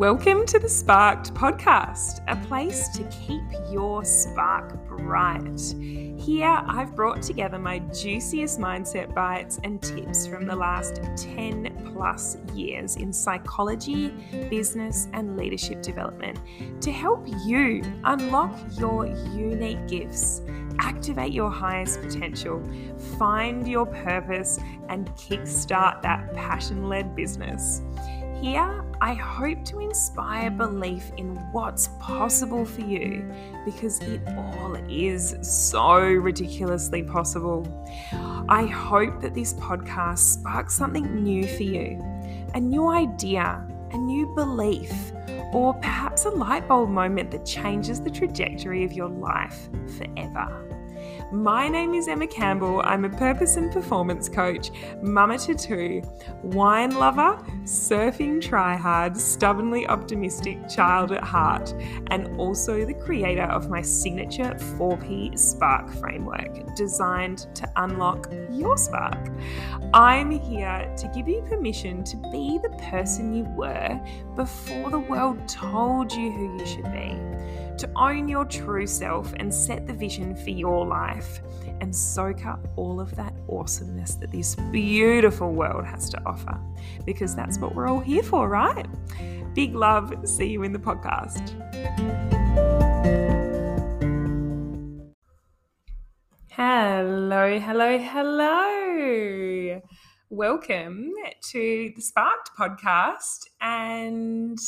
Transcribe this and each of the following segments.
Welcome to the Sparked podcast, a place to keep your spark bright. Here, I've brought together my juiciest mindset bites and tips from the last 10 plus years in psychology, business, and leadership development to help you unlock your unique gifts, activate your highest potential, find your purpose, and kickstart that passion led business. Here, I hope to inspire belief in what's possible for you because it all is so ridiculously possible. I hope that this podcast sparks something new for you a new idea, a new belief, or perhaps a light bulb moment that changes the trajectory of your life forever. My name is Emma Campbell. I'm a purpose and performance coach, mama to two, wine lover, surfing tryhard, stubbornly optimistic child at heart, and also the creator of my signature 4P Spark framework designed to unlock your spark. I'm here to give you permission to be the person you were before the world told you who you should be to own your true self and set the vision for your life and soak up all of that awesomeness that this beautiful world has to offer. Because that's what we're all here for, right? Big love. See you in the podcast. Hello, hello, hello. Welcome to the Sparked podcast. And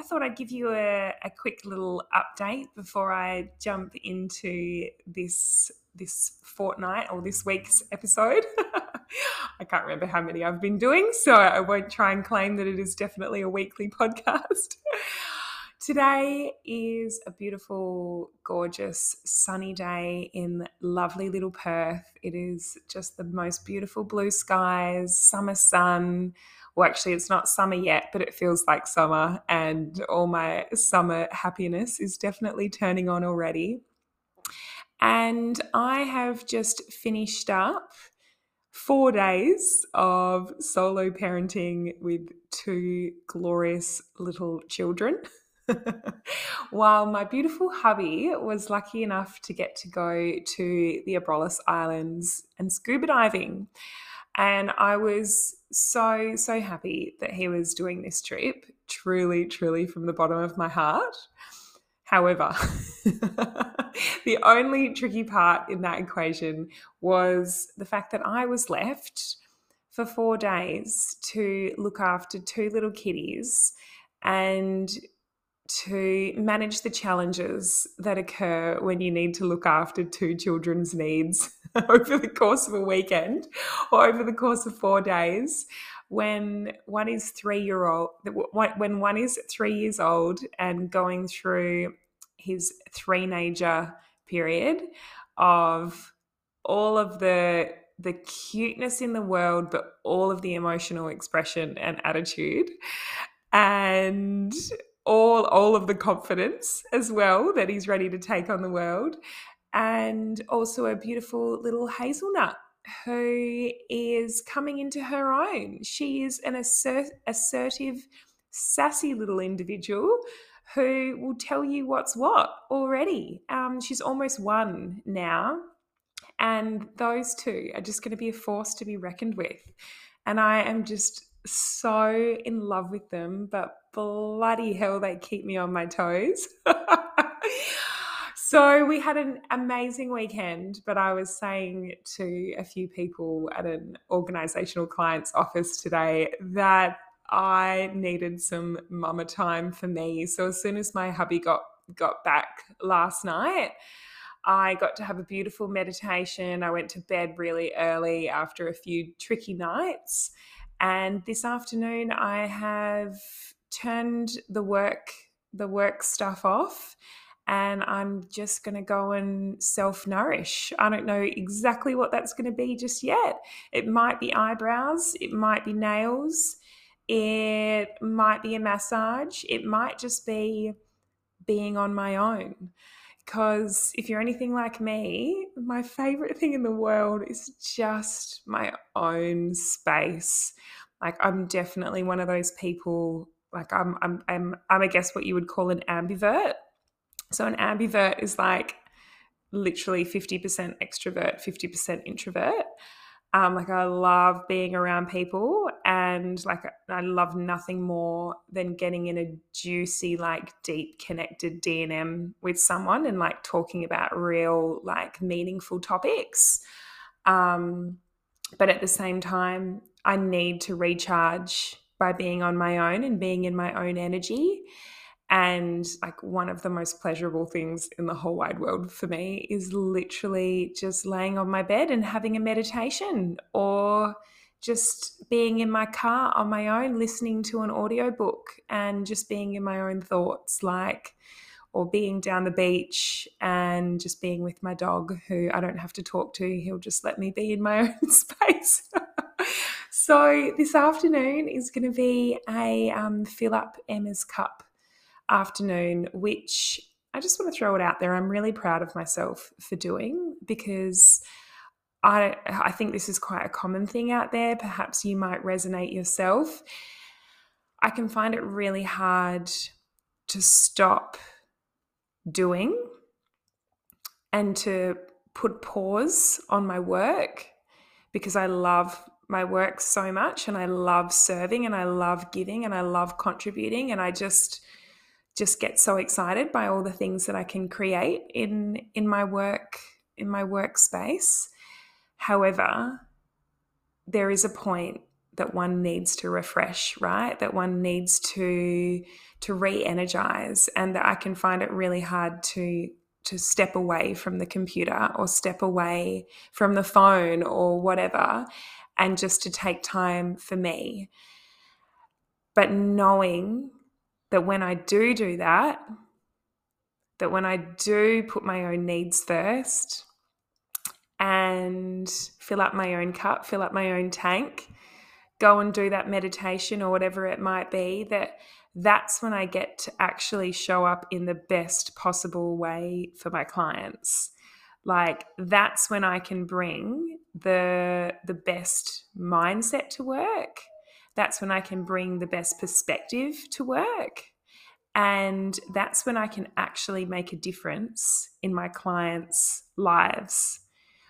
I thought I'd give you a, a quick little update before I jump into this this fortnight or this week's episode. I can't remember how many I've been doing, so I won't try and claim that it is definitely a weekly podcast. Today is a beautiful, gorgeous, sunny day in lovely little Perth. It is just the most beautiful blue skies, summer sun well, actually, it's not summer yet, but it feels like summer, and all my summer happiness is definitely turning on already. And I have just finished up four days of solo parenting with two glorious little children. While my beautiful hubby was lucky enough to get to go to the Abrolhos Islands and scuba diving. And I was so, so happy that he was doing this trip, truly, truly from the bottom of my heart. However, the only tricky part in that equation was the fact that I was left for four days to look after two little kitties and to manage the challenges that occur when you need to look after two children's needs over the course of a weekend or over the course of four days when one is three year old when one is three years old and going through his three nager period of all of the the cuteness in the world but all of the emotional expression and attitude and all all of the confidence as well that he's ready to take on the world and also a beautiful little hazelnut who is coming into her own. She is an assert- assertive sassy little individual who will tell you what's what already. Um, she's almost one now and those two are just going to be a force to be reckoned with. And i am just so in love with them, but bloody hell, they keep me on my toes. so we had an amazing weekend, but I was saying to a few people at an organizational client's office today that I needed some mama time for me. So as soon as my hubby got got back last night, I got to have a beautiful meditation. I went to bed really early after a few tricky nights and this afternoon, I have turned the work the work stuff off and I'm just going to go and self nourish. I don't know exactly what that's going to be just yet. It might be eyebrows, it might be nails, it might be a massage, it might just be being on my own. Because if you're anything like me, my favorite thing in the world is just my own space. Like, I'm definitely one of those people like I'm I'm I'm I'm I guess what you would call an ambivert. So an ambivert is like literally 50% extrovert, 50% introvert. Um, like I love being around people and like I love nothing more than getting in a juicy, like deep connected D&M with someone and like talking about real, like meaningful topics. Um, but at the same time, I need to recharge by being on my own and being in my own energy. And like one of the most pleasurable things in the whole wide world for me is literally just laying on my bed and having a meditation or just being in my car on my own, listening to an audiobook and just being in my own thoughts, like, or being down the beach and just being with my dog who I don't have to talk to. He'll just let me be in my own space. so, this afternoon is going to be a um, fill up Emma's cup afternoon, which I just want to throw it out there. I'm really proud of myself for doing because I I think this is quite a common thing out there. Perhaps you might resonate yourself. I can find it really hard to stop doing and to put pause on my work because I love my work so much and I love serving and I love giving and I love contributing and I just just get so excited by all the things that I can create in in my work in my workspace. However, there is a point that one needs to refresh, right? That one needs to to re-energize and that I can find it really hard to to step away from the computer or step away from the phone or whatever and just to take time for me. But knowing that when I do do that, that when I do put my own needs first and fill up my own cup, fill up my own tank, go and do that meditation or whatever it might be, that that's when I get to actually show up in the best possible way for my clients. Like that's when I can bring the the best mindset to work that's when I can bring the best perspective to work. And that's when I can actually make a difference in my clients' lives.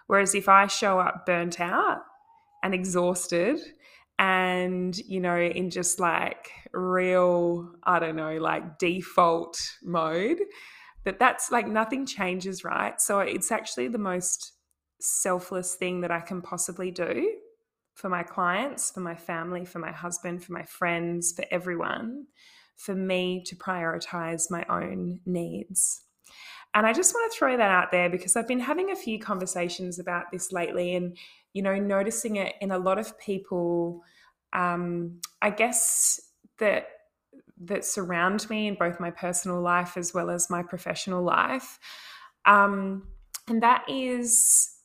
Whereas if I show up burnt out and exhausted and, you know, in just like real, I don't know, like default mode, that that's like nothing changes, right? So it's actually the most selfless thing that I can possibly do for my clients, for my family, for my husband, for my friends, for everyone, for me to prioritize my own needs. And I just want to throw that out there because I've been having a few conversations about this lately and, you know, noticing it in a lot of people, um, I guess, that that surround me in both my personal life as well as my professional life. Um, and that is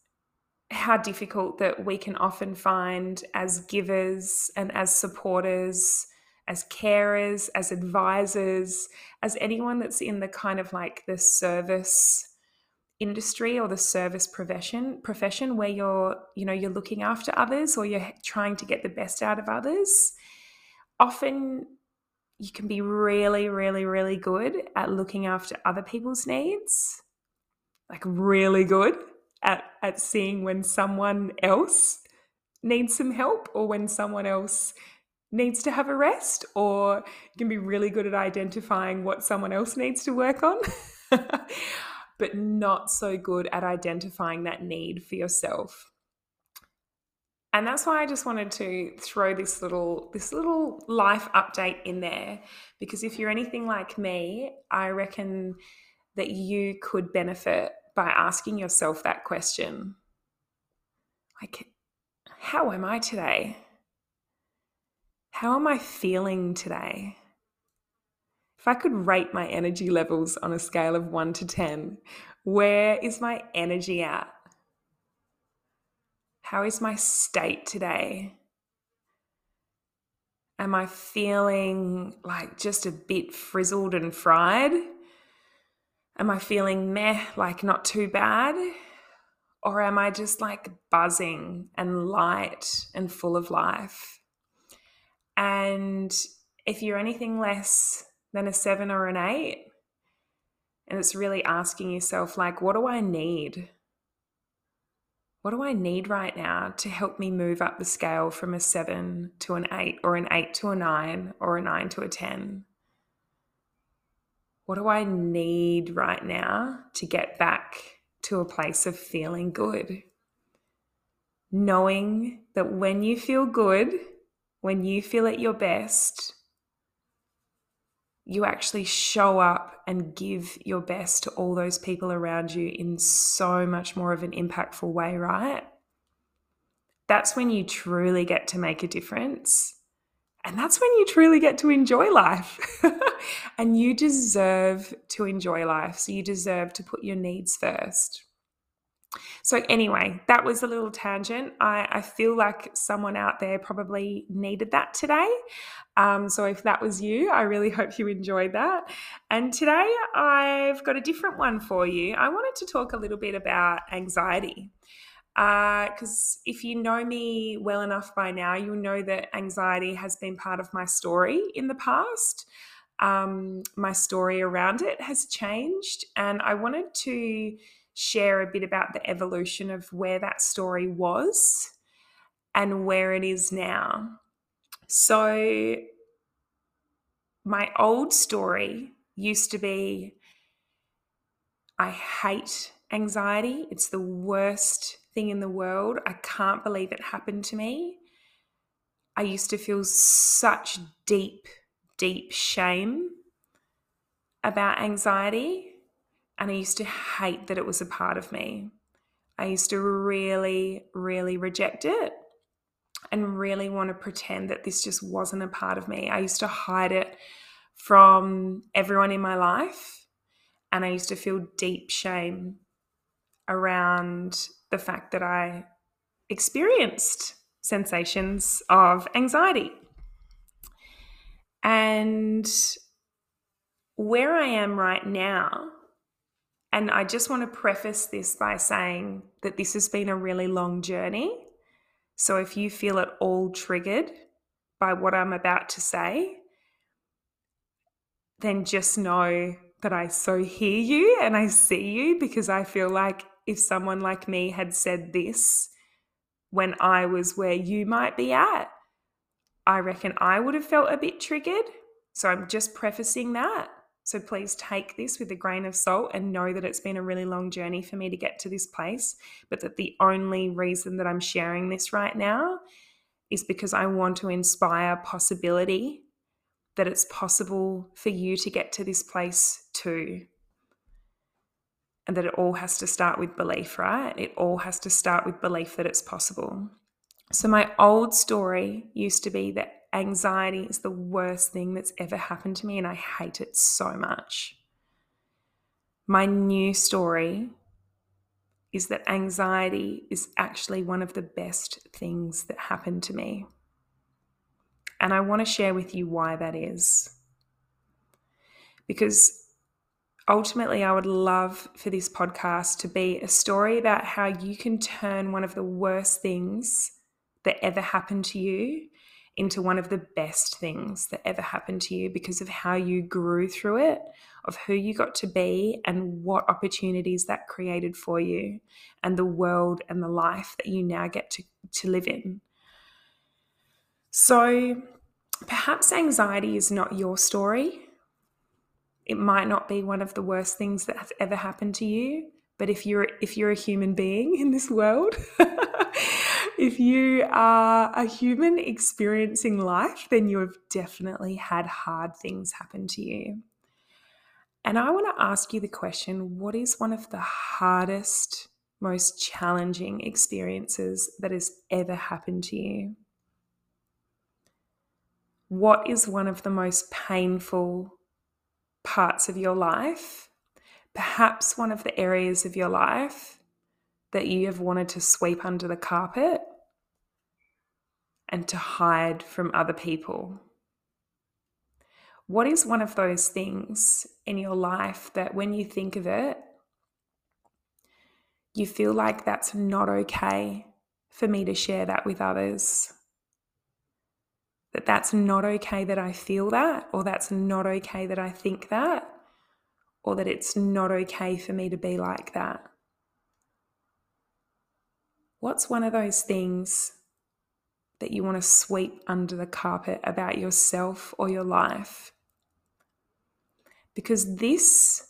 how difficult that we can often find as givers and as supporters, as carers, as advisors, as anyone that's in the kind of like the service industry or the service profession profession where you're you know you're looking after others or you're trying to get the best out of others often you can be really really really good at looking after other people's needs. Like really good at, at seeing when someone else needs some help or when someone else needs to have a rest, or you can be really good at identifying what someone else needs to work on, but not so good at identifying that need for yourself. And that's why I just wanted to throw this little this little life update in there because if you're anything like me, I reckon that you could benefit by asking yourself that question like, how am I today? How am I feeling today? If I could rate my energy levels on a scale of one to 10, where is my energy at? How is my state today? Am I feeling like just a bit frizzled and fried? Am I feeling meh, like not too bad? Or am I just like buzzing and light and full of life? And if you're anything less than a seven or an eight, and it's really asking yourself, like, what do I need? What do I need right now to help me move up the scale from a seven to an eight, or an eight to a nine, or a nine to a 10? What do I need right now to get back to a place of feeling good? Knowing that when you feel good, when you feel at your best, you actually show up and give your best to all those people around you in so much more of an impactful way, right? That's when you truly get to make a difference. And that's when you truly get to enjoy life. and you deserve to enjoy life. So you deserve to put your needs first. So, anyway, that was a little tangent. I, I feel like someone out there probably needed that today. Um, so, if that was you, I really hope you enjoyed that. And today I've got a different one for you. I wanted to talk a little bit about anxiety. Because uh, if you know me well enough by now, you'll know that anxiety has been part of my story in the past. Um, my story around it has changed, and I wanted to share a bit about the evolution of where that story was and where it is now. So, my old story used to be I hate anxiety. It's the worst thing in the world. I can't believe it happened to me. I used to feel such deep, deep shame about anxiety. And I used to hate that it was a part of me. I used to really, really reject it and really want to pretend that this just wasn't a part of me. I used to hide it from everyone in my life. And I used to feel deep shame around the fact that I experienced sensations of anxiety. And where I am right now and I just want to preface this by saying that this has been a really long journey. So if you feel at all triggered by what I'm about to say, then just know that I so hear you and I see you because I feel like if someone like me had said this when I was where you might be at, I reckon I would have felt a bit triggered. So I'm just prefacing that. So please take this with a grain of salt and know that it's been a really long journey for me to get to this place, but that the only reason that I'm sharing this right now is because I want to inspire possibility that it's possible for you to get to this place too. And that it all has to start with belief, right? It all has to start with belief that it's possible. So, my old story used to be that anxiety is the worst thing that's ever happened to me, and I hate it so much. My new story is that anxiety is actually one of the best things that happened to me. And I want to share with you why that is. Because ultimately, I would love for this podcast to be a story about how you can turn one of the worst things that ever happened to you into one of the best things that ever happened to you because of how you grew through it, of who you got to be, and what opportunities that created for you, and the world and the life that you now get to, to live in. So, perhaps anxiety is not your story. It might not be one of the worst things that has ever happened to you, but if you're if you're a human being in this world, if you are a human experiencing life, then you have definitely had hard things happen to you. And I want to ask you the question what is one of the hardest, most challenging experiences that has ever happened to you? What is one of the most painful parts of your life? Perhaps one of the areas of your life that you have wanted to sweep under the carpet and to hide from other people? What is one of those things in your life that when you think of it, you feel like that's not okay for me to share that with others? That that that's not okay that I feel that, or that's not okay that I think that, or that it's not okay for me to be like that. What's one of those things that you want to sweep under the carpet about yourself or your life? Because this,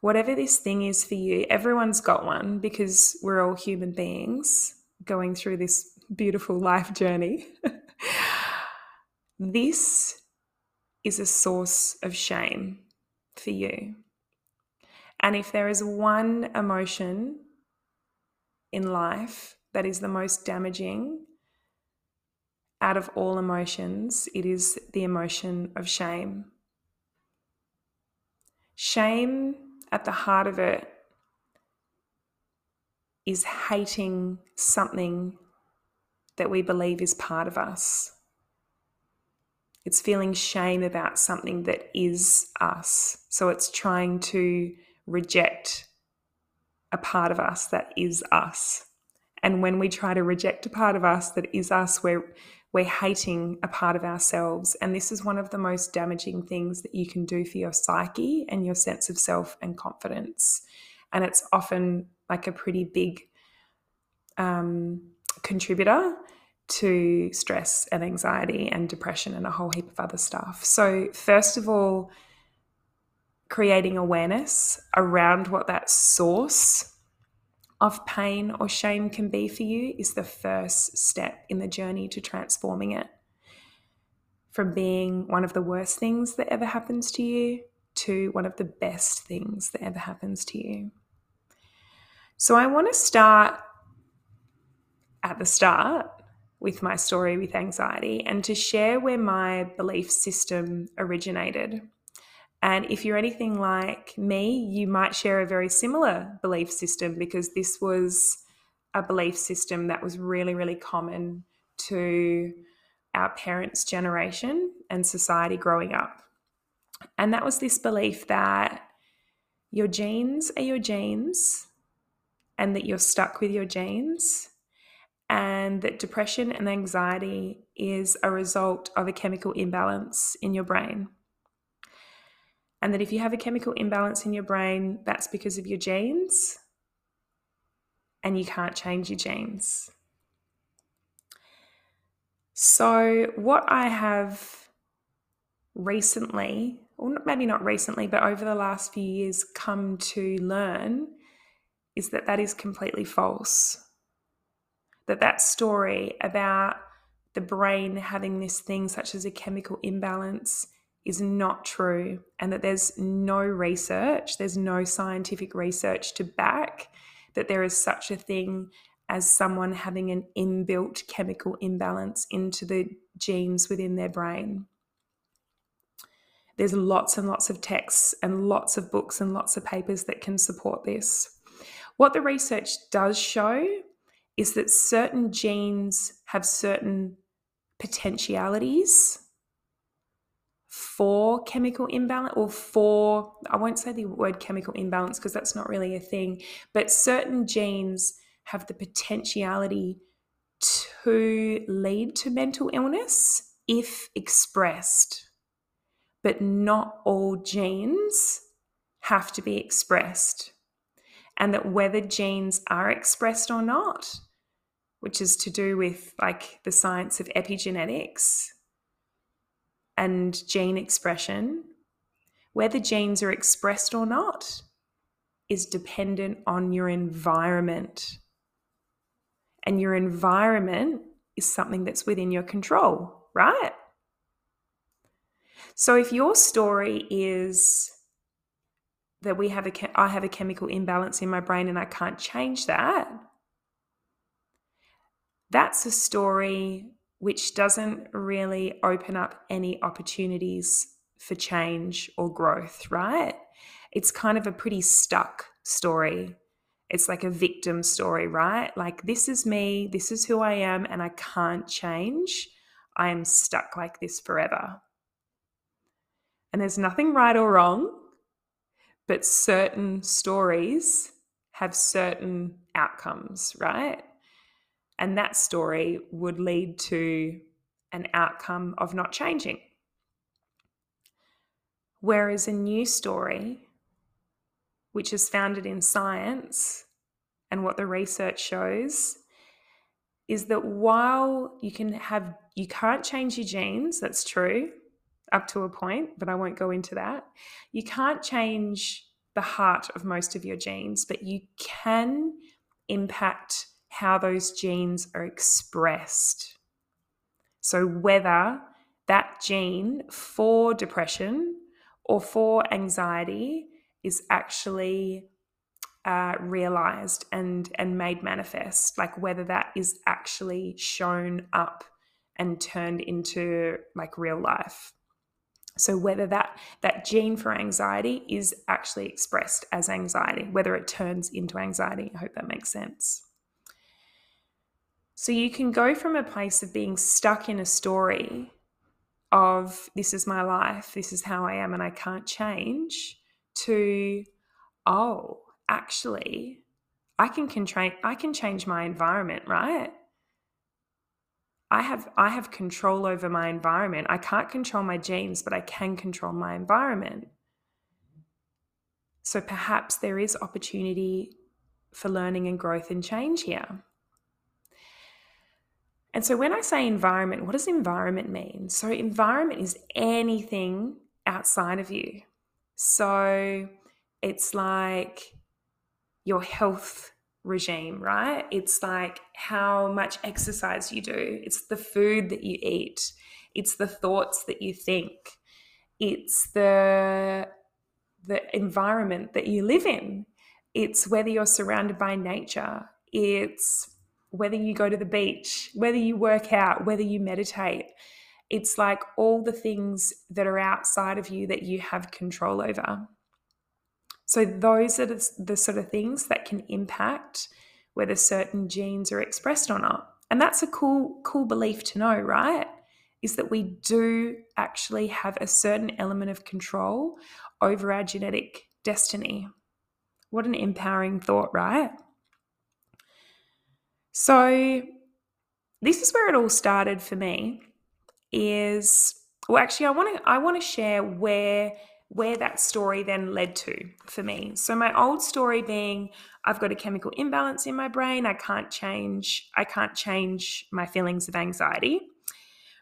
whatever this thing is for you, everyone's got one because we're all human beings going through this beautiful life journey. this is a source of shame for you. And if there is one emotion in life that is the most damaging out of all emotions, it is the emotion of shame. Shame, at the heart of it, is hating something that we believe is part of us. It's feeling shame about something that is us. So it's trying to reject a part of us that is us. And when we try to reject a part of us that is us, we're, we're hating a part of ourselves. And this is one of the most damaging things that you can do for your psyche and your sense of self and confidence. And it's often like a pretty big um, contributor to stress and anxiety and depression and a whole heap of other stuff. So, first of all, creating awareness around what that source of pain or shame can be for you is the first step in the journey to transforming it from being one of the worst things that ever happens to you to one of the best things that ever happens to you. So, I want to start at the start with my story with anxiety and to share where my belief system originated. And if you're anything like me, you might share a very similar belief system because this was a belief system that was really, really common to our parents' generation and society growing up. And that was this belief that your genes are your genes and that you're stuck with your genes and that depression and anxiety is a result of a chemical imbalance in your brain. And that if you have a chemical imbalance in your brain, that's because of your genes, and you can't change your genes. So, what I have recently, or maybe not recently, but over the last few years, come to learn is that that is completely false that that story about the brain having this thing such as a chemical imbalance is not true and that there's no research there's no scientific research to back that there is such a thing as someone having an inbuilt chemical imbalance into the genes within their brain. There's lots and lots of texts and lots of books and lots of papers that can support this. What the research does show is that certain genes have certain potentialities for chemical imbalance or for I won't say the word chemical imbalance because that's not really a thing, but certain genes have the potentiality to lead to mental illness if expressed. But not all genes have to be expressed. And that whether genes are expressed or not which is to do with like the science of epigenetics and gene expression, whether genes are expressed or not is dependent on your environment. And your environment is something that's within your control, right? So if your story is that we have a I have a chemical imbalance in my brain and I can't change that, that's a story which doesn't really open up any opportunities for change or growth, right? It's kind of a pretty stuck story. It's like a victim story, right? Like, this is me, this is who I am, and I can't change. I am stuck like this forever. And there's nothing right or wrong, but certain stories have certain outcomes, right? And that story would lead to an outcome of not changing. Whereas a new story, which is founded in science and what the research shows, is that while you can have, you can't change your genes, that's true up to a point, but I won't go into that. You can't change the heart of most of your genes, but you can impact how those genes are expressed. So, whether that gene for depression or for anxiety is actually uh, realized and and made manifest like whether that is actually shown up and turned into like real life so whether that that gene for anxiety is actually expressed as anxiety whether it turns into anxiety i hope that makes sense so you can go from a place of being stuck in a story of this is my life this is how i am and i can't change to oh actually I can I can change my environment, right? I have I have control over my environment. I can't control my genes, but I can control my environment. So perhaps there is opportunity for learning and growth and change here. And so when I say environment, what does environment mean? So environment is anything outside of you. So it's like your health regime, right? It's like how much exercise you do, it's the food that you eat, it's the thoughts that you think, it's the the environment that you live in. It's whether you're surrounded by nature. It's whether you go to the beach, whether you work out, whether you meditate. It's like all the things that are outside of you that you have control over. So, those are the, sort of things that can impact whether certain genes are expressed or not. And that's a cool, cool belief to know, right? Is that we do actually have a certain element of control over our genetic destiny. What an empowering thought, right? So, this is where it all started for me. Is well, actually, I want to I want to share where where that story then led to for me. So my old story being I've got a chemical imbalance in my brain, I can't change I can't change my feelings of anxiety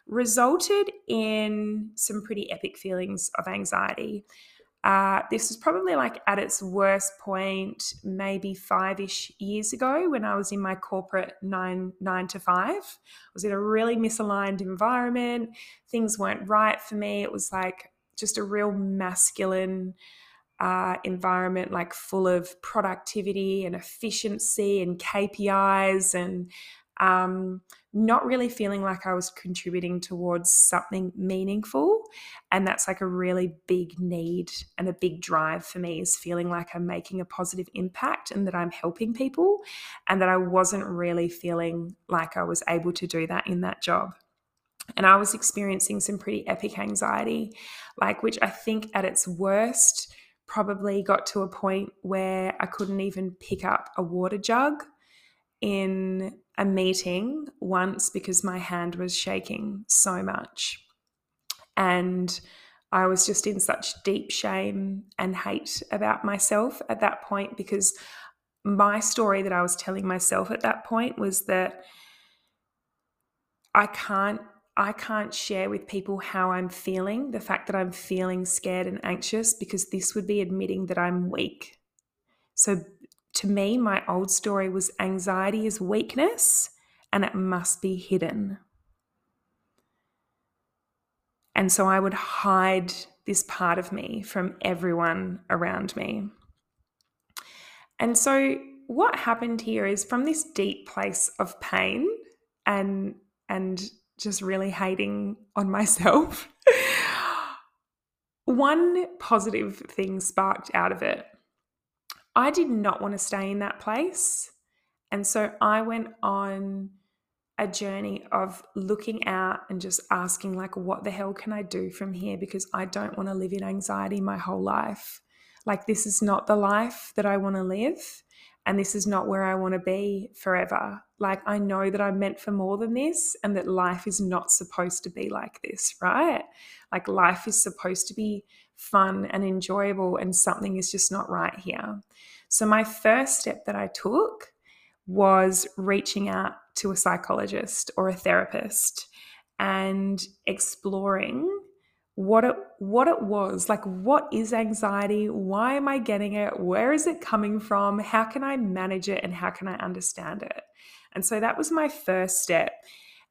resulted in some pretty epic feelings of anxiety. Uh, this was probably like at its worst point, maybe five ish years ago when I was in my corporate nine, nine to five. I was in a really misaligned environment. Things weren't right for me. It was like just a real masculine uh, environment, like full of productivity and efficiency and KPIs, and um, not really feeling like I was contributing towards something meaningful. And that's like a really big need and a big drive for me is feeling like I'm making a positive impact and that I'm helping people, and that I wasn't really feeling like I was able to do that in that job and I was experiencing some pretty epic anxiety, like which I think at its worst probably got to a point where I couldn't even pick up a water jug in a meeting once because my hand was shaking so much. And I was just in such deep shame and hate about myself at that point because my story that I was telling myself at that point was that I can't I can't share with people how I'm feeling, the fact that I'm feeling scared and anxious, because this would be admitting that I'm weak. So, to me, my old story was anxiety is weakness and it must be hidden. And so I would hide this part of me from everyone around me. And so, what happened here is from this deep place of pain and and just really hating on myself. One positive thing sparked out of it. I did not want to stay in that place. And so I went on a journey of looking out and just asking, like, what the hell can I do from here? Because I don't want to live in anxiety my whole life. Like, this is not the life that I want to live. And this is not where I want to be forever like I know that I'm meant for more than this and that life is not supposed to be like this, right? Like life is supposed to be fun and enjoyable and something is just not right here. So my first step that I took was reaching out to a psychologist or a therapist and exploring what it what it was like what is anxiety? Why am i getting it? Where is it coming from? How can i manage it and how can i understand it? And so that was my first step.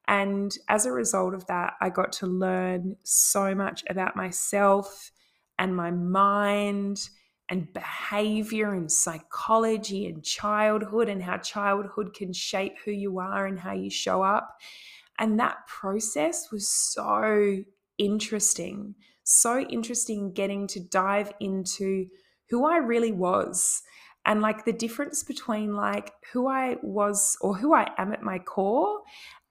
And as a result of that i got to learn so much about myself and my mind and behavior and psychology and childhood and how childhood can shape who you are and how you show up and that process was so interesting. So interesting getting to dive into who I really was and like the difference between like who I was or who I am at my core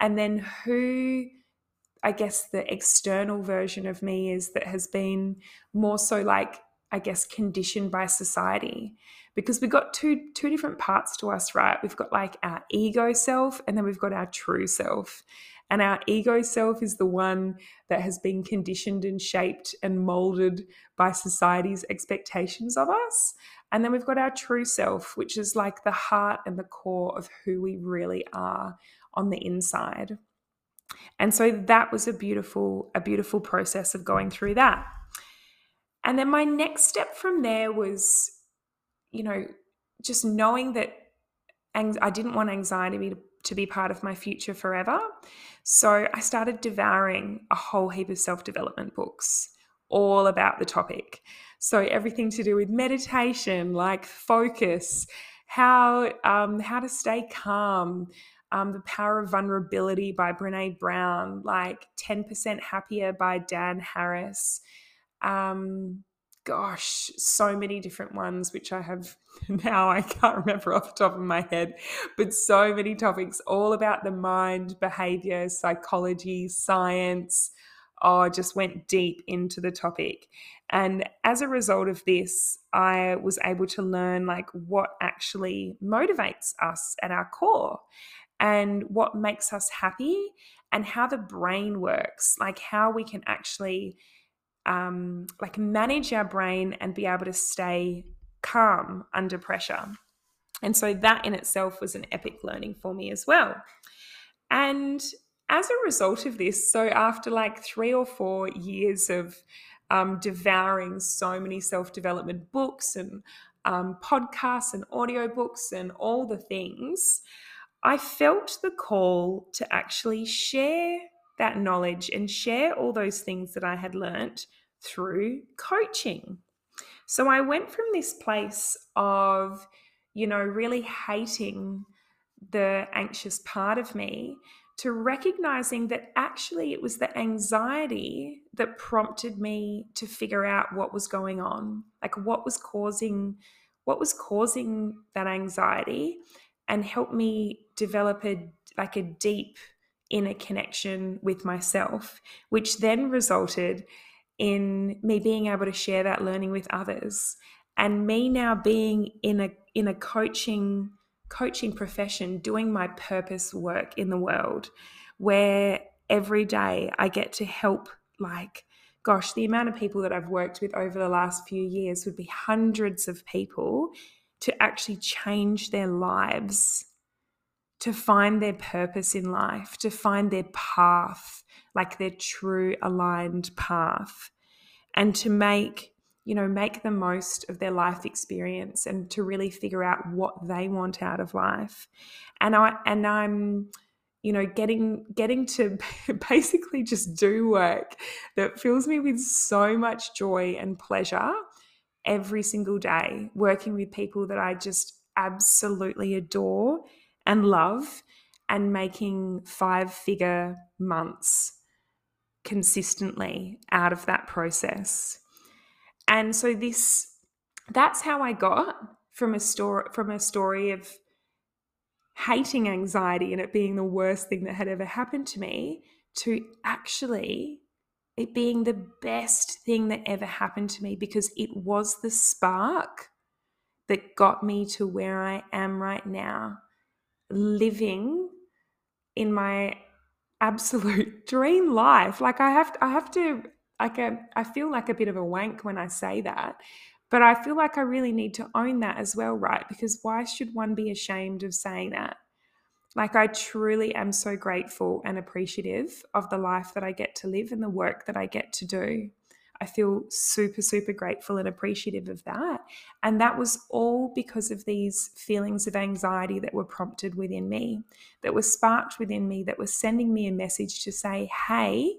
and then who I guess the external version of me is that has been more so like I guess conditioned by society because we've got two two different parts to us right we've got like our ego self and then we've got our true self and our ego self is the one that has been conditioned and shaped and molded by society's expectations of us. And then we've got our true self, which is like the heart and the core of who we really are on the inside. And so that was a beautiful, a beautiful process of going through that. And then my next step from there was, you know, just knowing that I didn't want anxiety to be part of my future forever. So I started devouring a whole heap of self development books all about the topic. So everything to do with meditation, like focus, how um, how to stay calm, um, the power of vulnerability by Brene Brown, like ten percent happier by Dan Harris. Um, gosh, so many different ones, which I have now I can't remember off the top of my head, but so many topics all about the mind, behavior, psychology, science. Oh, just went deep into the topic. And as a result of this, I was able to learn like what actually motivates us at our core and what makes us happy and how the brain works, like how we can actually um, like manage our brain and be able to stay calm under pressure. And so that in itself was an epic learning for me as well. And as a result of this, so after like three or four years of um, devouring so many self development books and um, podcasts and audiobooks and all the things, I felt the call to actually share that knowledge and share all those things that I had learnt through coaching. So I went from this place of, you know, really hating the anxious part of me to recognizing that actually it was the anxiety that prompted me to figure out what was going on like what was causing what was causing that anxiety and help me develop a like a deep inner connection with myself which then resulted in me being able to share that learning with others and me now being in a in a coaching coaching profession doing my purpose work in the world where every day I get to help like gosh the amount of people that I've worked with over the last few years would be hundreds of people to actually change their lives to find their purpose in life to find their path like their true aligned path and to make you know make the most of their life experience and to really figure out what they want out of life. And i and i'm you know getting getting to basically just do work that fills me with so much joy and pleasure every single day working with people that i just absolutely adore and love and making five figure months consistently out of that process. And so this that's how I got from a story from a story of hating anxiety and it being the worst thing that had ever happened to me to actually it being the best thing that ever happened to me because it was the spark that got me to where I am right now living in my absolute dream life. Like I have I have to like a, I feel like a bit of a wank when I say that, but I feel like I really need to own that as well, right? Because why should one be ashamed of saying that? Like, I truly am so grateful and appreciative of the life that I get to live and the work that I get to do. I feel super, super grateful and appreciative of that. And that was all because of these feelings of anxiety that were prompted within me, that were sparked within me, that were sending me a message to say, hey,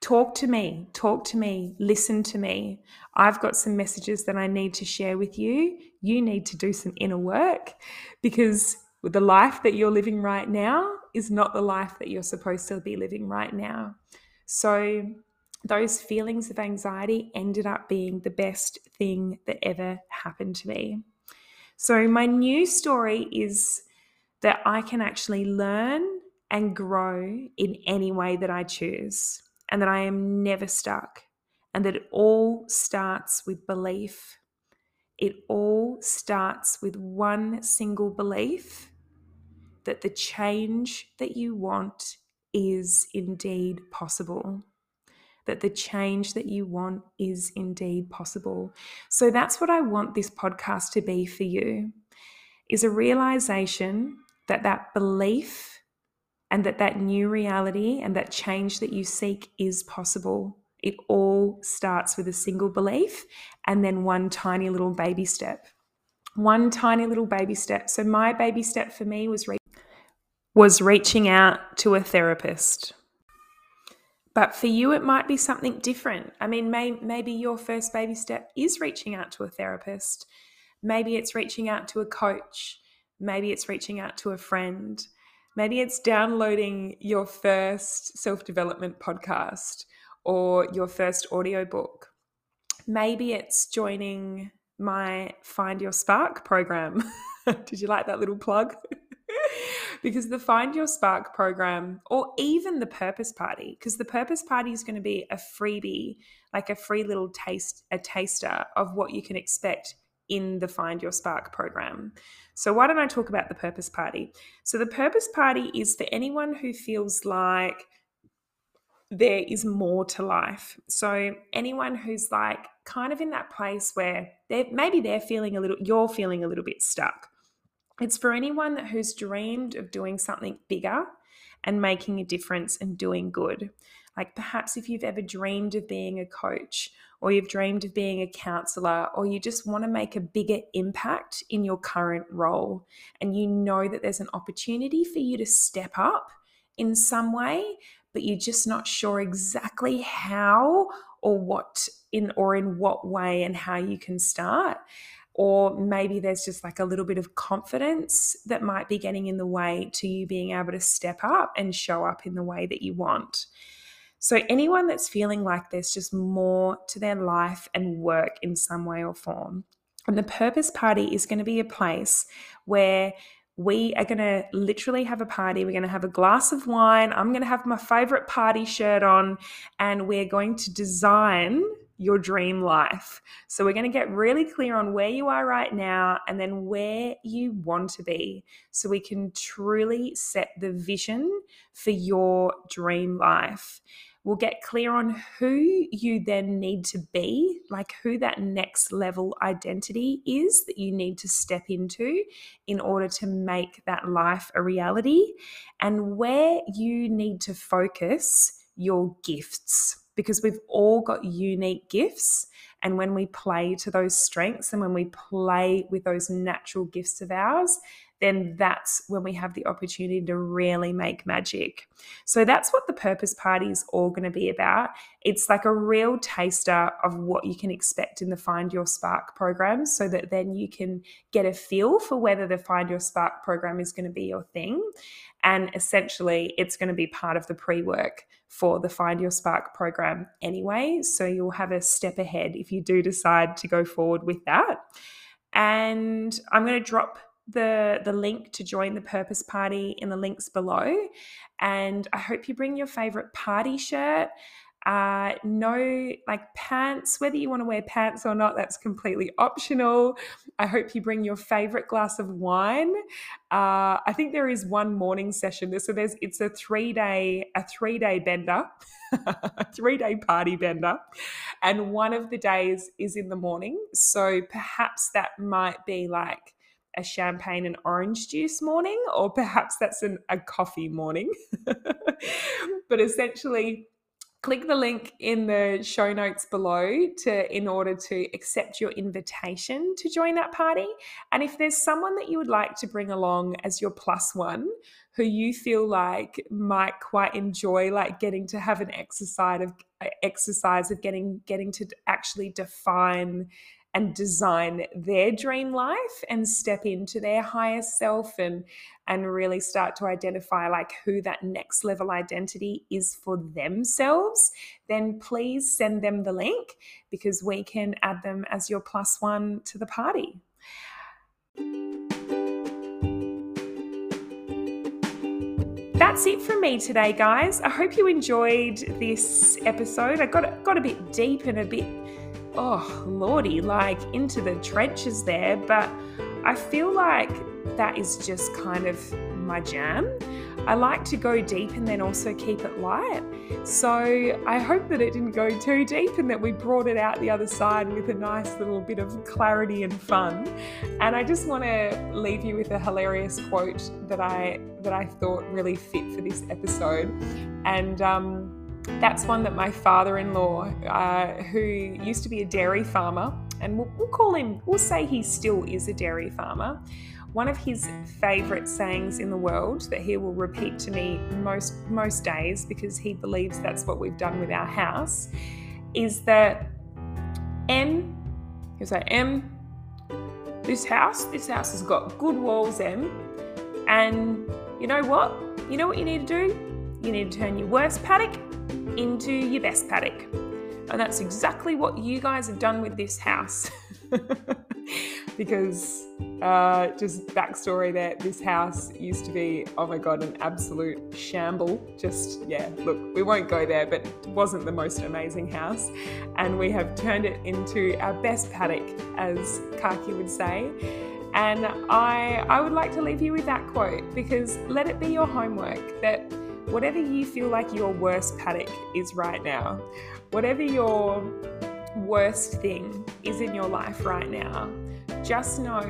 talk to me, talk to me, listen to me. I've got some messages that I need to share with you. You need to do some inner work because the life that you're living right now is not the life that you're supposed to be living right now. So, those feelings of anxiety ended up being the best thing that ever happened to me. So, my new story is that I can actually learn and grow in any way that I choose, and that I am never stuck, and that it all starts with belief. It all starts with one single belief that the change that you want is indeed possible. That the change that you want is indeed possible. So that's what I want this podcast to be for you is a realization that that belief and that that new reality and that change that you seek is possible. It all starts with a single belief and then one tiny little baby step. One tiny little baby step. So, my baby step for me was re- was reaching out to a therapist. But for you, it might be something different. I mean, may, maybe your first baby step is reaching out to a therapist. Maybe it's reaching out to a coach. Maybe it's reaching out to a friend. Maybe it's downloading your first self development podcast or your first audiobook. Maybe it's joining my Find Your Spark program. Did you like that little plug? because the Find Your Spark program, or even the Purpose Party, because the Purpose Party is going to be a freebie, like a free little taste, a taster of what you can expect in the Find Your Spark program. So, why don't I talk about the Purpose Party? So, the Purpose Party is for anyone who feels like there is more to life. So, anyone who's like kind of in that place where they're maybe they're feeling a little, you're feeling a little bit stuck it's for anyone that who's dreamed of doing something bigger and making a difference and doing good. Like perhaps if you've ever dreamed of being a coach or you've dreamed of being a counselor or you just want to make a bigger impact in your current role and you know that there's an opportunity for you to step up in some way but you're just not sure exactly how or what in or in what way and how you can start or maybe there's just like a little bit of confidence that might be getting in the way to you being able to step up and show up in the way that you want. So, anyone that's feeling like there's just more to their life and work in some way or form, and the Purpose Party is going to be a place where we are going to literally have a party. We're going to have a glass of wine. I'm going to have my favorite party shirt on, and we're going to design your dream life. So, we're going to get really clear on where you are right now and then where you want to be so we can truly set the vision for your dream life. We'll get clear on who you then need to be, like who that next level identity is that you need to step into in order to make that life a reality, and where you need to focus your gifts because we've all got unique gifts. And when we play to those strengths and when we play with those natural gifts of ours, then that's when we have the opportunity to really make magic. So that's what the Purpose Party is all going to be about. It's like a real taster of what you can expect in the Find Your Spark program so that then you can get a feel for whether the Find Your Spark program is going to be your thing. And essentially, it's going to be part of the pre work for the Find Your Spark program anyway. So you'll have a step ahead if you do decide to go forward with that. And I'm going to drop the the link to join the purpose party in the links below and i hope you bring your favorite party shirt Uh, no, like pants, whether you want to wear pants or not, that's completely optional. I hope you bring your favorite glass of wine. Uh, I think there is one morning session. So there's it's a three day a three day bender, a three day party bender, and one of the days is in the morning. So perhaps that might be like a champagne and orange juice morning, or perhaps that's an, a coffee morning. but essentially, click the link in the show notes below to in order to accept your invitation to join that party and if there's someone that you would like to bring along as your plus one who you feel like might quite enjoy like getting to have an exercise of exercise of getting getting to actually define and design their dream life and step into their higher self and and really start to identify like who that next level identity is for themselves then please send them the link because we can add them as your plus one to the party that's it from me today, guys. I hope you enjoyed this episode. I got got a bit deep and a bit oh, lordy, like into the trenches there. But I feel like that is just kind of my jam. I like to go deep and then also keep it light. So I hope that it didn't go too deep and that we brought it out the other side with a nice little bit of clarity and fun. And I just want to leave you with a hilarious quote that I that I thought really fit for this episode. And um, that's one that my father in law, uh, who used to be a dairy farmer, and we'll, we'll call him, we'll say he still is a dairy farmer. One of his favourite sayings in the world that he will repeat to me most most days because he believes that's what we've done with our house is that M, he'll say, M, this house, this house has got good walls, M. And you know what? You know what you need to do? You need to turn your worst paddock into your best paddock. And that's exactly what you guys have done with this house. because uh, just backstory there, this house used to be, oh my god, an absolute shamble. Just, yeah, look, we won't go there, but it wasn't the most amazing house. And we have turned it into our best paddock, as Kaki would say. And I, I would like to leave you with that quote because let it be your homework that whatever you feel like your worst paddock is right now, whatever your worst thing is in your life right now, just know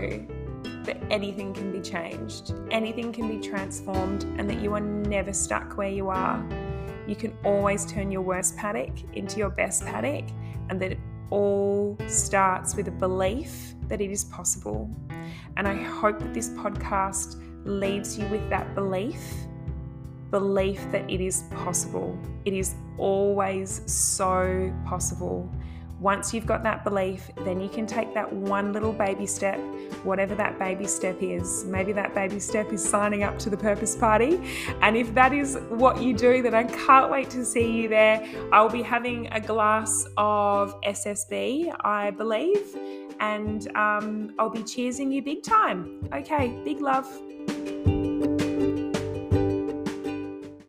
that anything can be changed, anything can be transformed, and that you are never stuck where you are. You can always turn your worst paddock into your best paddock, and that it all starts with a belief that it is possible. And I hope that this podcast leaves you with that belief belief that it is possible. It is always so possible. Once you've got that belief, then you can take that one little baby step, whatever that baby step is. Maybe that baby step is signing up to the Purpose Party. And if that is what you do, then I can't wait to see you there. I'll be having a glass of SSB, I believe, and um, I'll be cheersing you big time. Okay, big love.